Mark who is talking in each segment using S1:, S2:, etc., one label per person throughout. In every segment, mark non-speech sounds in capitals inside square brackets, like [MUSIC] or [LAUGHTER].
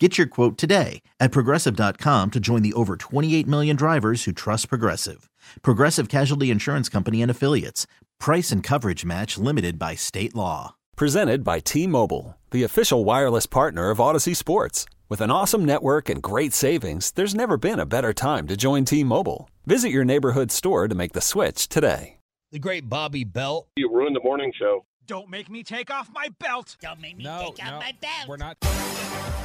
S1: Get your quote today at progressive.com to join the over 28 million drivers who trust Progressive. Progressive Casualty Insurance Company and Affiliates. Price and coverage match limited by state law.
S2: Presented by T Mobile, the official wireless partner of Audacy Sports. With an awesome network and great savings, there's never been a better time to join T Mobile. Visit your neighborhood store to make the switch today.
S3: The great Bobby Belt.
S4: You ruined the morning show.
S5: Don't make me take off my belt.
S6: Don't make me
S7: No,
S6: take out
S7: no,
S6: my belt.
S7: we're not.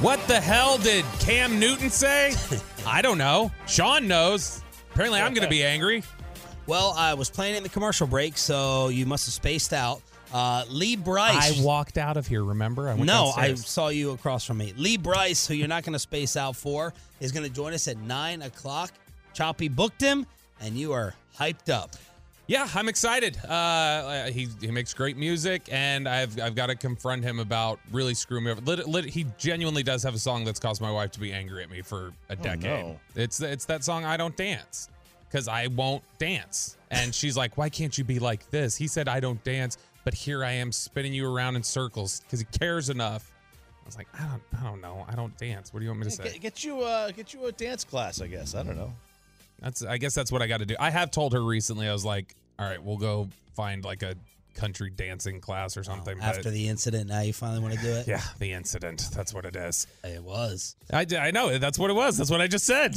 S7: What the hell did Cam Newton say? [LAUGHS] I don't know. Sean knows. Apparently, I'm going to be angry.
S3: Well, I was playing in the commercial break, so you must have spaced out. Uh, Lee Brice.
S7: I walked out of here. Remember? I
S3: no, I saw you across from me. Lee Brice, who you're not going to space out for, is going to join us at nine o'clock. Choppy booked him, and you are hyped up.
S7: Yeah, I'm excited. Uh, he he makes great music, and I've I've got to confront him about really screwing me over. Lit, lit, he genuinely does have a song that's caused my wife to be angry at me for a decade.
S8: no.
S7: It's it's that song I don't dance because I won't dance, and she's like, "Why can't you be like this?" He said, "I don't dance, but here I am spinning you around in circles because he cares enough." I was like, "I don't I don't know. I don't dance. What do you want me to say?"
S8: Get, get you uh get you a dance class, I guess. I don't know.
S7: That's I guess that's what I got to do. I have told her recently. I was like, "All right, we'll go find like a country dancing class or something." but-
S3: After the incident, now you finally want to do it?
S7: yeah, the incident. That's what it is.
S3: It was.
S7: I, I know that's what it was. That's what I just said.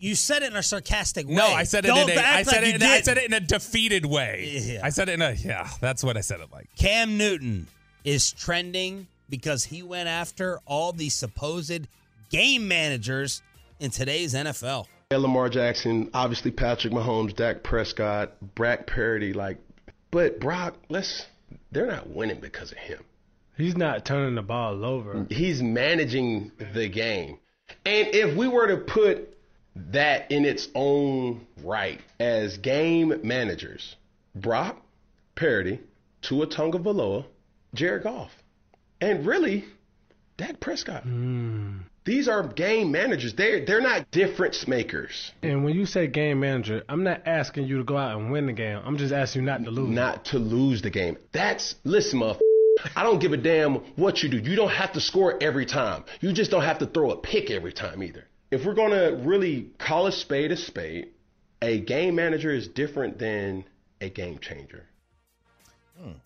S3: You said it in a sarcastic way.
S7: No, I said it
S3: Don't
S7: in a I said
S3: like
S7: it in, I said it in a defeated way.
S3: Yeah.
S7: I said it in a yeah. That's what I said it like.
S3: Cam Newton is trending because he went after all the supposed game managers in today's NFL.
S4: Lamar Jackson, obviously Patrick Mahomes, Dak Prescott, Brock Purdy, like, but Brock, let's, they're not winning because of him.
S9: He's not turning the ball over.
S4: He's managing the game. And if we were to put that in its own right as game managers, Brock Purdy, Tua Tagovailoa, Jared Goff, and really, Dak Prescott. Hmm. These are game managers. They're, they're not difference makers.
S9: And when you say game manager, I'm not asking you to go out and win the game. I'm just asking you not to lose.
S4: not to lose the game. That's listen, motherfucker. I don't give a damn what you do. You don't have to score every time. You just don't have to throw a pick every time either. If we're gonna really call a spade a spade, a game manager is different than a game changer.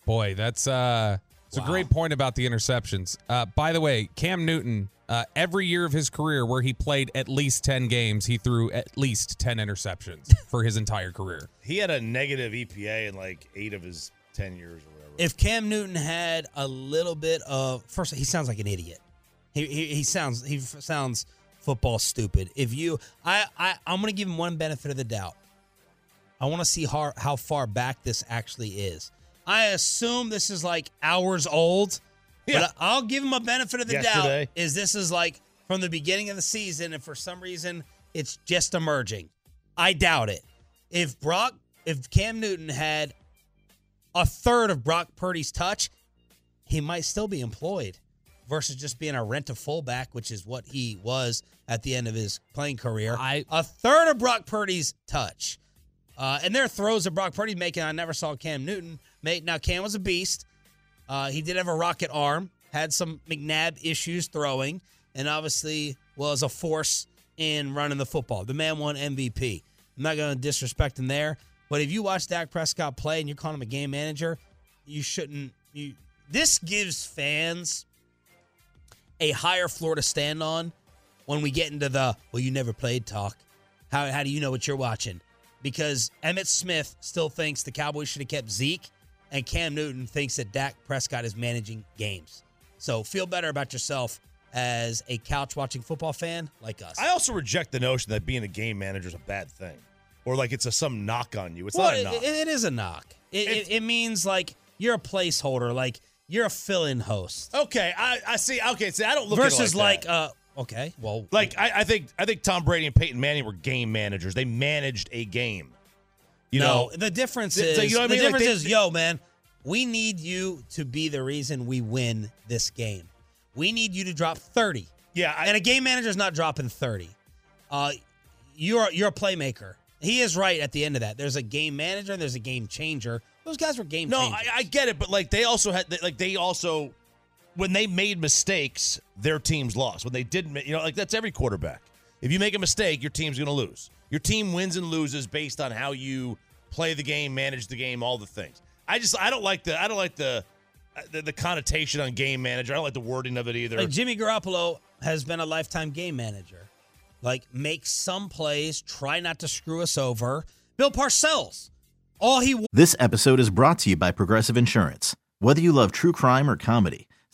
S7: Boy, that's uh, it's a great point about the interceptions. Uh, by the way, Cam Newton, uh, every year of his career where he played at least ten games, he threw at least ten interceptions [LAUGHS] for his entire career.
S8: He had a negative EPA in like eight of his ten years or whatever.
S3: If Cam Newton had a little bit of first, he sounds like an idiot. He he, he sounds he sounds football stupid. If you, I I I'm gonna give him one benefit of the doubt. I want to see how how far back this actually is. I assume this is like hours old,
S8: Yeah.
S3: but I'll give him a benefit of the
S8: Yesterday.
S3: doubt. Is this is like from the beginning of the season, and for some reason it's just emerging? I doubt it. If Brock, if Cam Newton had a third of Brock Purdy's touch, he might still be employed versus just being a rent a fullback, which is what he was at the end of his playing career.
S7: I-
S3: a third of Brock Purdy's touch. Uh, and there are throws that Brock Purdy making. I never saw Cam Newton make. Now Cam was a beast. Uh, he did have a rocket arm. Had some McNabb issues throwing, and obviously was a force in running the football. The man won MVP. I'm not going to disrespect him there, but if you watch Dak Prescott play and you're calling him a game manager, you shouldn't. You this gives fans a higher floor to stand on when we get into the well, you never played talk. How how do you know what you're watching? Because Emmitt Smith still thinks the Cowboys should have kept Zeke, and Cam Newton thinks that Dak Prescott is managing games. So feel better about yourself as a couch watching football fan like us.
S8: I also reject the notion that being a game manager is a bad thing, or like it's a some knock on you. It's
S3: well,
S8: not a knock.
S3: it- it is a knock. It, it, it means like you're a placeholder, like you're a fill-in host.
S8: okay, I, I see. Okay, see, I don't look
S3: versus
S8: like,
S3: like, uh, okay, well,
S8: like I, I think I think Tom Brady and Peyton Manning were game managers. They managed a game. You
S3: no,
S8: know,
S3: the difference is
S8: you know what I
S3: the
S8: mean? Like, they-
S3: is, yo, man, we need you to be the reason we win this game. We need you to drop thirty.
S8: yeah, I,
S3: and a game manager is not dropping thirty. Uh, you're you're a playmaker. He is right at the end of that. There's a game manager and there's a game changer. Those guys were game
S8: No,
S3: changers.
S8: I, I get it, but like they also had, like they also, when they made mistakes, their teams lost. When they didn't, ma- you know, like that's every quarterback. If you make a mistake, your team's going to lose. Your team wins and loses based on how you play the game, manage the game, all the things. I just, I don't like the, I don't like the, uh, the, the connotation on game manager. I don't like the wording of it either.
S3: Like Jimmy Garoppolo has been a lifetime game manager. Like make some plays, try not to screw us over. Bill Parcells, all he
S1: This episode is brought to you by Progressive Insurance. Whether you love true crime or comedy,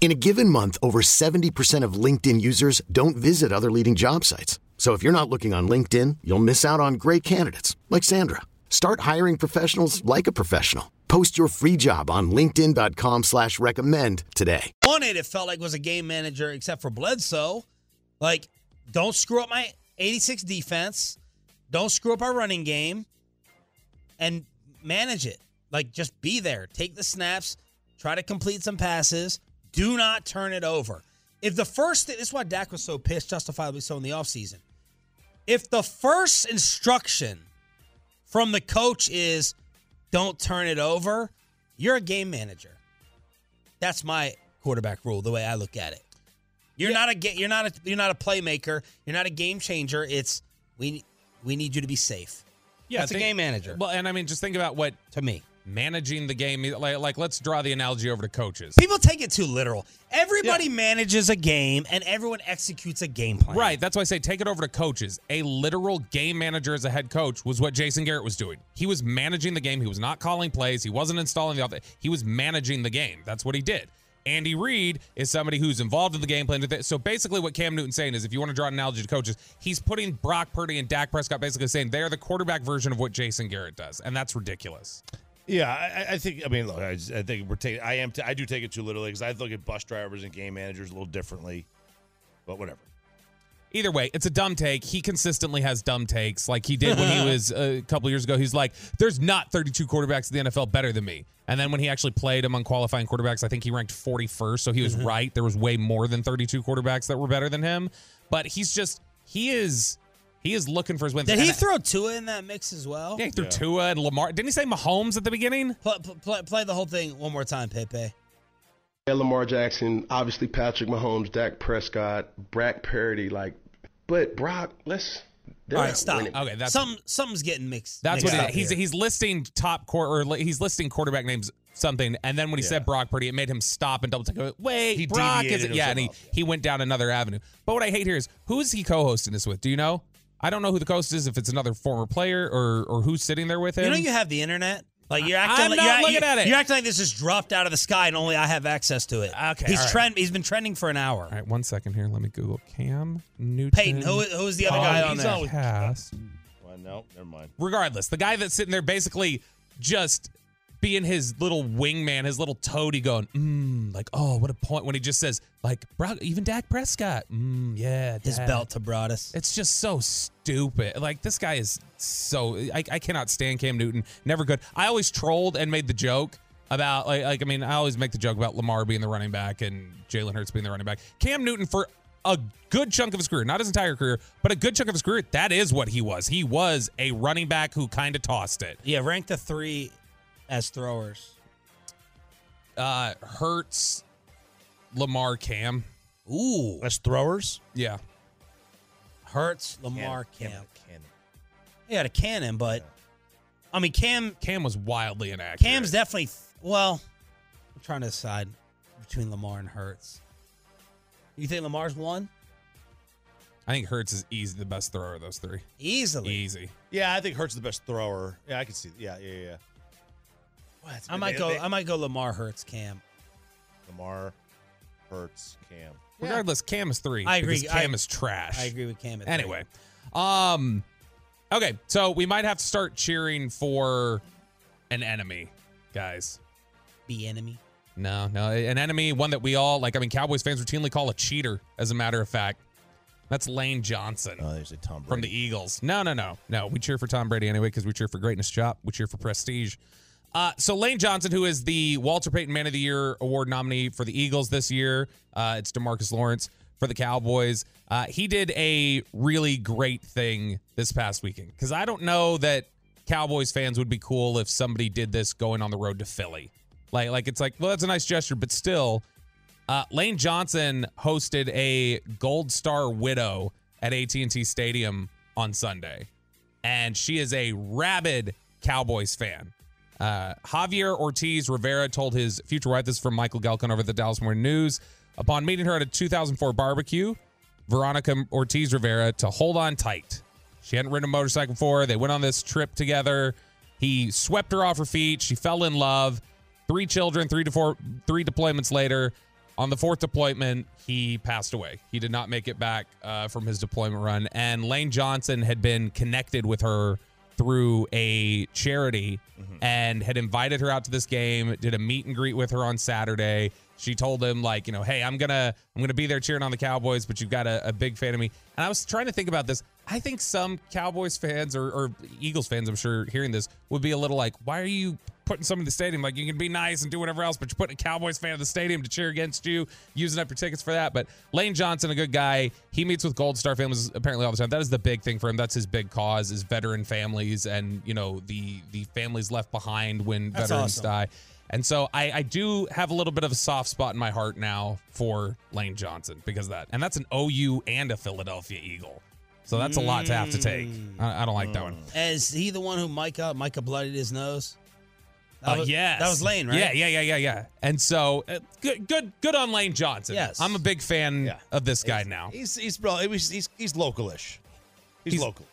S10: In a given month, over 70% of LinkedIn users don't visit other leading job sites. So if you're not looking on LinkedIn, you'll miss out on great candidates like Sandra. Start hiring professionals like a professional. Post your free job on linkedin.com slash recommend today.
S3: On it it felt like it was a game manager, except for Bledsoe. Like, don't screw up my 86 defense. Don't screw up our running game. And manage it. Like, just be there. Take the snaps. Try to complete some passes. Do not turn it over. If the first, this is why Dak was so pissed, justifiably so in the offseason. If the first instruction from the coach is don't turn it over, you're a game manager. That's my quarterback rule, the way I look at it. You're not a you're not a you're not a playmaker. You're not a game changer. It's we we need you to be safe. Yeah. That's a game manager.
S7: Well, and I mean, just think about what
S3: to me.
S7: Managing the game. Like, like let's draw the analogy over to coaches.
S3: People take it too literal. Everybody manages a game and everyone executes a game plan.
S7: Right. That's why I say take it over to coaches. A literal game manager as a head coach was what Jason Garrett was doing. He was managing the game. He was not calling plays. He wasn't installing the offense. He was managing the game. That's what he did. Andy Reid is somebody who's involved in the game plan. So basically, what Cam Newton's saying is, if you want to draw an analogy to coaches, he's putting Brock Purdy and Dak Prescott basically saying they are the quarterback version of what Jason Garrett does, and that's ridiculous.
S8: Yeah, I, I think. I mean, look, I, I think we're taking. I am. T- I do take it too literally because I look at bus drivers and game managers a little differently. But whatever.
S7: Either way, it's a dumb take. He consistently has dumb takes, like he did when he [LAUGHS] was uh, a couple years ago. He's like, "There's not 32 quarterbacks in the NFL better than me." And then when he actually played among qualifying quarterbacks, I think he ranked 41st. So he was right. There was way more than 32 quarterbacks that were better than him. But he's just he is he is looking for his wins.
S3: Did he
S7: And-
S3: throw Tua in that mix as well?
S7: Yeah, he threw Tua and Lamar. Didn't he say Mahomes at the beginning?
S3: Play, play, play the whole thing one more time, Pepe.
S4: Yeah, Lamar Jackson, obviously Patrick Mahomes, Dak Prescott, Brock Purdy, like, but Brock, let's.
S3: All right, stop.
S4: winning.
S7: Okay, that's
S3: Some something's getting mixed.
S7: That's
S3: mixed
S7: what
S3: up
S7: it, he's
S3: here.
S7: he's listing top core or li- he's listing quarterback names something, and then when he said Brock Purdy, it made him stop and double take. Wait, Wait,
S8: He
S7: Brock is it? Yeah, and he
S8: himself
S7: he went down another avenue. But what I hate here is who is he co-hosting this with? Do you know? I don't know who the host is. If it's another former player or or who's sitting there with him.
S3: You know you have the internet. Like you're acting
S7: I'm
S3: like
S7: not
S3: you're,
S7: looking
S3: you're,
S7: at it.
S3: You're acting like this just dropped out of the sky and only I have access to it.
S7: Okay,
S3: He's
S7: all right.
S3: trend. He's been trending for an hour.
S7: All right, one second here. Let me Google Cam Newton.
S3: Peyton, who who is the other
S7: Oh,
S3: guy on
S7: he's
S3: there?
S7: on with Cast.
S8: Well, no, never mind.
S7: regardless, the guy that's sitting there basically just being his little wingman, his little toady going, mm, like, oh, what a point when he just says, like, even Dak Prescott, mm, yeah,
S3: His
S7: Dak."
S3: belt to Broadus.
S7: It's just so stupid. Like, this guy is so, I, I cannot stand Cam Newton. Never good. I always trolled and made the joke about, like, like, I mean, I always make the joke about Lamar being the running back and Jalen Hurts being the running back. Cam Newton, for a good chunk of his career, not his entire career, but a good chunk of his career, that is what he was. He was a running back who kind of tossed it.
S3: Yeah, ranked the three as throwers?
S7: Uh, Hurts, Lamar, Cam.
S3: Ooh,
S8: As throwers,
S7: Yeah.
S3: Hurts, Lamar, Cam.
S8: Cannon. Cannon.
S3: He had a cannon, but I mean, Cam.
S7: Cam was wildly inaccurate.
S3: Cam's definitely. Well, I'm trying to decide between Lamar and Hurts. You think Lamar's one
S7: I think Hurts is easy the best thrower of those three.
S3: easily?
S7: Easy.
S8: Yeah, I think Hurts is the best thrower. Yeah, I can see. Yeah, yeah, yeah. Well,
S3: I might
S8: They-
S3: go.
S8: they-
S3: I might go Lamar, Hurts, Cam.
S8: Lamar, Hurts, Cam.
S7: Regardless, Cam is three.
S3: I agree.
S7: because Cam
S3: I-
S7: is trash.
S3: I agree with Cam. at
S7: Anyway, um, okay, so we might have to start cheering for an enemy, guys.
S3: three. be enemy.
S7: No, no, an enemy, one that we all like. I mean, Cowboys fans routinely call a cheater. As a matter of fact, that's Lane Johnson
S8: Oh, there's a Tom Brady.
S7: from the Eagles. No, no, no, no. We cheer for Tom Brady anyway because we cheer for greatness. Chop. We cheer for prestige. Uh, so Lane Johnson, who is the Walter Payton Man of the Year award nominee for the Eagles this year, uh, it's Demarcus Lawrence for the Cowboys. Uh, he did a really great thing this past weekend because I don't know that Cowboys fans would be cool if somebody did this going on the road to Philly. Like, like it's like, well, that's a nice gesture, but still, uh, Lane Johnson hosted a Gold Star widow at AT&T Stadium on Sunday, and she is a rabid Cowboys fan. Uh, Javier Ortiz Rivera told his future wife, this is from Michael Gehlken over the Dallas Morning News, upon meeting her at a 2004 barbecue, Veronica Ortiz Rivera, to hold on tight. She hadn't ridden a motorcycle before. They went on this trip together. He swept her off her feet. She fell in love. Three children, three to four, three deployments later. On the fourth deployment, he passed away. He did not make it back uh, from his deployment run. And Lane Johnson had been connected with her through a charity mm-hmm. and had invited her out to this game, did a meet and greet with her on Saturday. She told him, like, you know, hey, I'm gonna I'm gonna be there cheering on the Cowboys, but you've got a, a big fan of me. And I was trying to think about this. I think some Cowboys fans or, or Eagles fans, I'm sure, hearing this would be a little like, why are you putting some in the stadium? Like, you can be nice and do whatever else, but you're putting a Cowboys fan in the stadium to cheer against you, using up your tickets for that. But Lane Johnson, a good guy, he meets with Gold Star families apparently all the time. That is the big thing for him. That's his big cause is veteran families and you know the the families left behind when
S3: That's
S7: veterans
S3: awesome.
S7: die. And so I, I do have a little bit of a soft spot in my heart now for Lane Johnson because of that. And that's an OU and a Philadelphia Eagle. So that's a lot to have to take. I, I don't like that one.
S3: Is he the one who Micah Micah bloodied his nose? That
S7: Uh,
S3: was,
S7: yes.
S3: that was Lane, right?
S7: Yeah, yeah, yeah, yeah, yeah. And so uh, good, good, good on Lane Johnson.
S3: Yes.
S7: I'm a big fan
S8: Yeah.
S7: of this guy now.
S8: He's he's bro. He's he's, he's localish. He's,
S7: He's-
S8: local.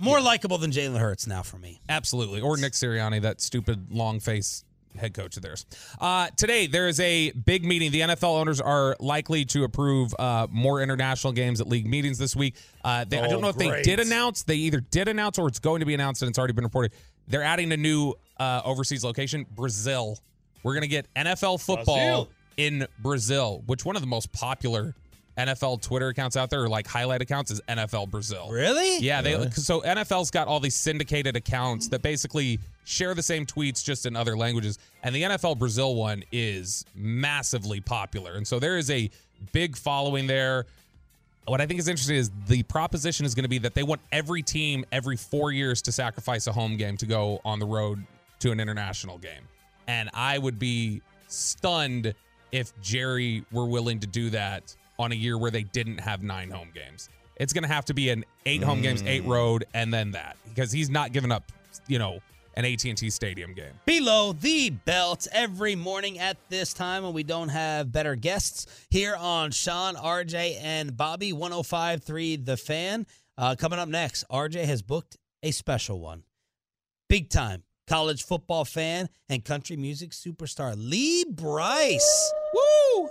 S3: More likable than Jalen Hurts now for me.
S7: Absolutely. Or Nick Sirianni, that stupid long face head coach of theirs. Uh, today, there is a big meeting. The NFL owners are likely to approve uh, more international games at league meetings this week. Uh, they, I don't
S8: Oh,
S7: know if they did announce. They either did announce or it's going to be announced and it's already been reported. They're adding a new uh, overseas location, Brazil. We're going to get NFL football
S8: Brazil.
S7: in Brazil, which one of the most popular NFL Twitter accounts out there, or like highlight accounts, is NFL Brazil.
S3: Really?
S7: Yeah, they so NFL's got all these syndicated accounts that basically share the same tweets just in other languages. And the NFL Brazil one is massively popular. And so there is a big following there. What I think is interesting is the proposition is going to be that they want every team every 4 years to sacrifice a home game to go on the road to an international game. And I would be stunned if Jerry were willing to do that on a year where they didn't have nine home games. It's going to have to be an eight home games, eight road, and then that because he's not giving up, you know, an AT&T Stadium game.
S3: Below the belt every morning at this time when we don't have better guests here on Sean, RJ, and Bobby 1053 The Fan. Uh, coming up next, RJ has booked a special one. Big time college football fan and country music superstar Lee Brice. Woo!